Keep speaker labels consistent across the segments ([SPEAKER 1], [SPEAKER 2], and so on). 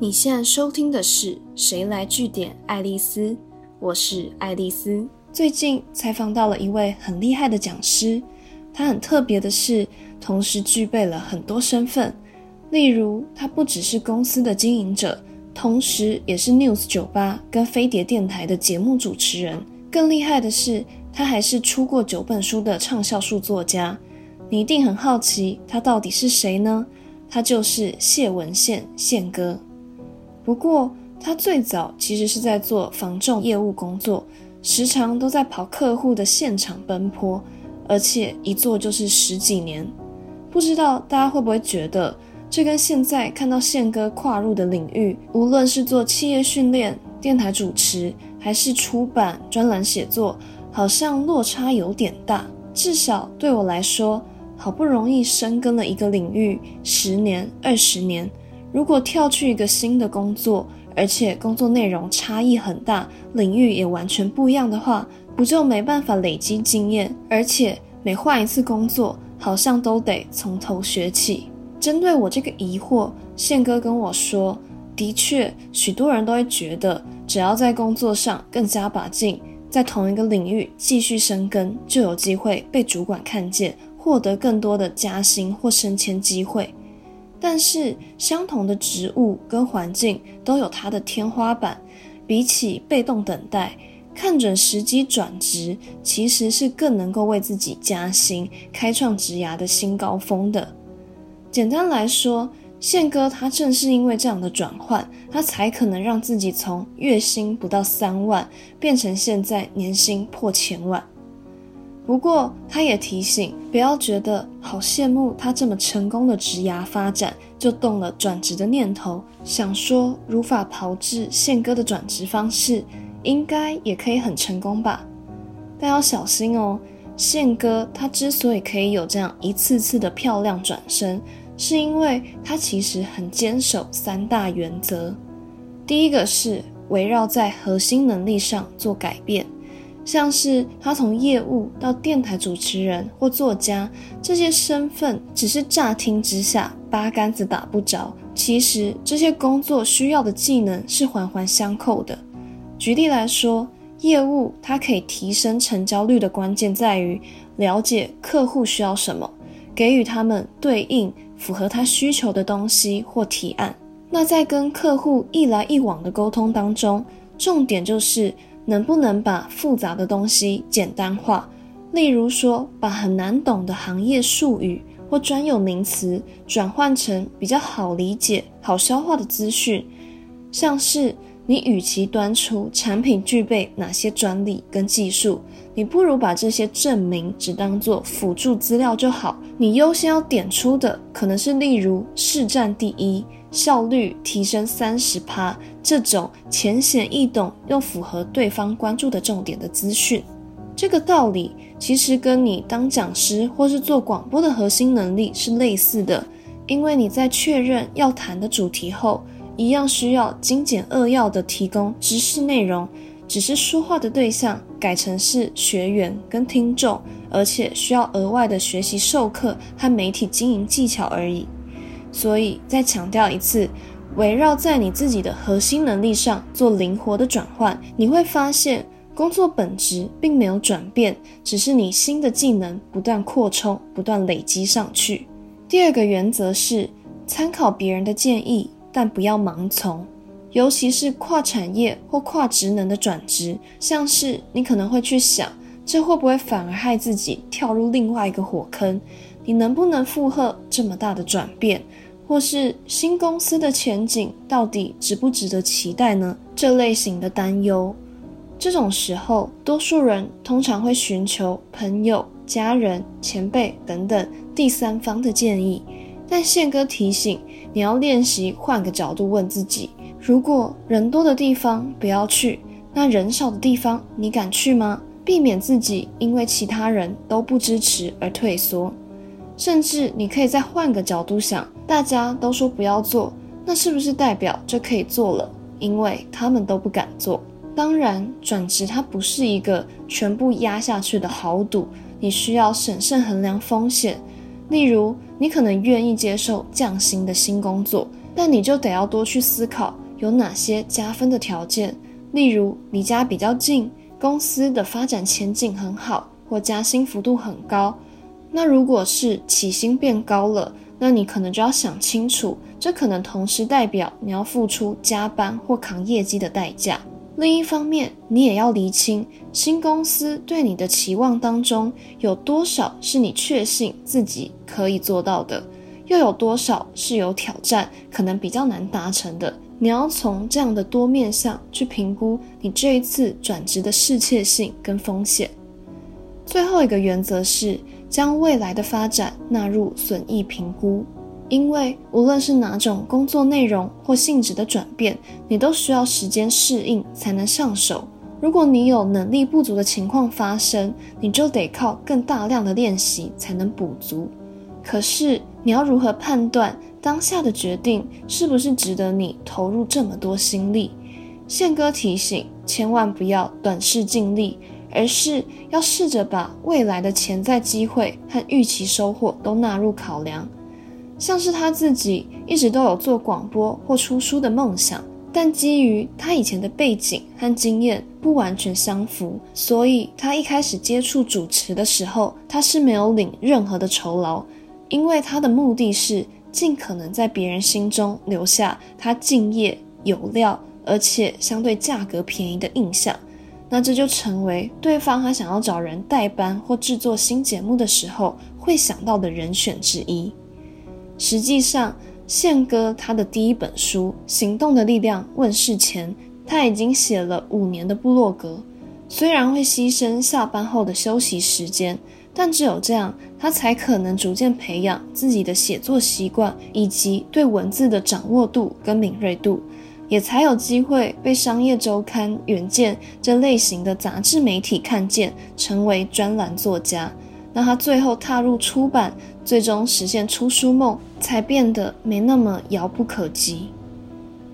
[SPEAKER 1] 你现在收听的是《谁来据点》爱丽丝，我是爱丽丝。
[SPEAKER 2] 最近采访到了一位很厉害的讲师，他很特别的是，同时具备了很多身份。例如，他不只是公司的经营者，同时也是 News 酒吧跟飞碟电台的节目主持人。更厉害的是，他还是出过九本书的畅销书作家。你一定很好奇，他到底是谁呢？他就是谢文宪宪哥。不过，他最早其实是在做防重业务工作，时常都在跑客户的现场奔波，而且一做就是十几年。不知道大家会不会觉得，这跟现在看到宪哥跨入的领域，无论是做企业训练、电台主持，还是出版专栏写作，好像落差有点大。至少对我来说，好不容易深耕了一个领域十年、二十年。如果跳去一个新的工作，而且工作内容差异很大，领域也完全不一样的话，不就没办法累积经验？而且每换一次工作，好像都得从头学起。针对我这个疑惑，宪哥跟我说：“的确，许多人都会觉得，只要在工作上更加把劲，在同一个领域继续深耕，就有机会被主管看见，获得更多的加薪或升迁机会。”但是，相同的植物跟环境都有它的天花板。比起被动等待，看准时机转职，其实是更能够为自己加薪、开创职涯的新高峰的。简单来说，宪哥他正是因为这样的转换，他才可能让自己从月薪不到三万，变成现在年薪破千万。不过，他也提醒，不要觉得好羡慕他这么成功的职涯发展，就动了转职的念头，想说如法炮制宪哥的转职方式，应该也可以很成功吧？但要小心哦，宪哥他之所以可以有这样一次次的漂亮转身，是因为他其实很坚守三大原则，第一个是围绕在核心能力上做改变。像是他从业务到电台主持人或作家这些身份，只是乍听之下八竿子打不着。其实这些工作需要的技能是环环相扣的。举例来说，业务它可以提升成交率的关键在于了解客户需要什么，给予他们对应符合他需求的东西或提案。那在跟客户一来一往的沟通当中，重点就是。能不能把复杂的东西简单化？例如说，把很难懂的行业术语或专有名词转换成比较好理解、好消化的资讯。像是你与其端出产品具备哪些专利跟技术，你不如把这些证明只当做辅助资料就好。你优先要点出的，可能是例如市占第一。效率提升三十趴，这种浅显易懂又符合对方关注的重点的资讯，这个道理其实跟你当讲师或是做广播的核心能力是类似的。因为你在确认要谈的主题后，一样需要精简扼要的提供知识内容，只是说话的对象改成是学员跟听众，而且需要额外的学习授课和媒体经营技巧而已。所以再强调一次，围绕在你自己的核心能力上做灵活的转换，你会发现工作本质并没有转变，只是你新的技能不断扩充、不断累积上去。第二个原则是参考别人的建议，但不要盲从，尤其是跨产业或跨职能的转职，像是你可能会去想，这会不会反而害自己跳入另外一个火坑？你能不能负荷这么大的转变，或是新公司的前景到底值不值得期待呢？这类型的担忧，这种时候，多数人通常会寻求朋友、家人、前辈等等第三方的建议。但宪哥提醒，你要练习换个角度问自己：如果人多的地方不要去，那人少的地方你敢去吗？避免自己因为其他人都不支持而退缩。甚至你可以再换个角度想，大家都说不要做，那是不是代表就可以做了？因为他们都不敢做。当然，转职它不是一个全部压下去的豪赌，你需要审慎衡量风险。例如，你可能愿意接受降薪的新工作，但你就得要多去思考有哪些加分的条件，例如离家比较近，公司的发展前景很好，或加薪幅度很高。那如果是起薪变高了，那你可能就要想清楚，这可能同时代表你要付出加班或扛业绩的代价。另一方面，你也要厘清新公司对你的期望当中有多少是你确信自己可以做到的，又有多少是有挑战，可能比较难达成的。你要从这样的多面向去评估你这一次转职的适切性跟风险。最后一个原则是将未来的发展纳入损益评估。因为无论是哪种工作内容或性质的转变，你都需要时间适应才能上手。如果你有能力不足的情况发生，你就得靠更大量的练习才能补足。可是你要如何判断当下的决定是不是值得你投入这么多心力？宪哥提醒，千万不要短视尽力，而是要试着把未来的潜在机会和预期收获都纳入考量。像是他自己一直都有做广播或出书的梦想，但基于他以前的背景和经验不完全相符，所以他一开始接触主持的时候，他是没有领任何的酬劳，因为他的目的是尽可能在别人心中留下他敬业有料，而且相对价格便宜的印象。那这就成为对方他想要找人代班或制作新节目的时候会想到的人选之一。实际上，宪哥他的第一本书《行动的力量》问世前，他已经写了五年的部落格。虽然会牺牲下班后的休息时间，但只有这样，他才可能逐渐培养自己的写作习惯，以及对文字的掌握度跟敏锐度，也才有机会被商业周刊、远见这类型的杂志媒体看见，成为专栏作家。那他最后踏入出版，最终实现出书梦，才变得没那么遥不可及。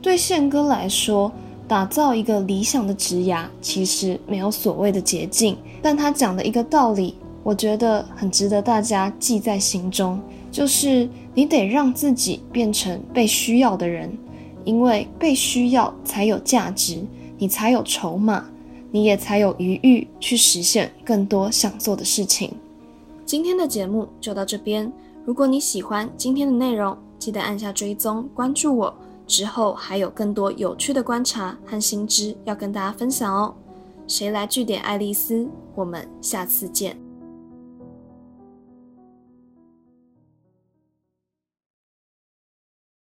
[SPEAKER 2] 对宪哥来说，打造一个理想的职涯，其实没有所谓的捷径。但他讲的一个道理，我觉得很值得大家记在心中，就是你得让自己变成被需要的人，因为被需要才有价值，你才有筹码，你也才有余裕去实现更多想做的事情。
[SPEAKER 1] 今天的节目就到这边。如果你喜欢今天的内容，记得按下追踪关注我。之后还有更多有趣的观察和新知要跟大家分享哦。谁来据点爱丽丝？我们下次见。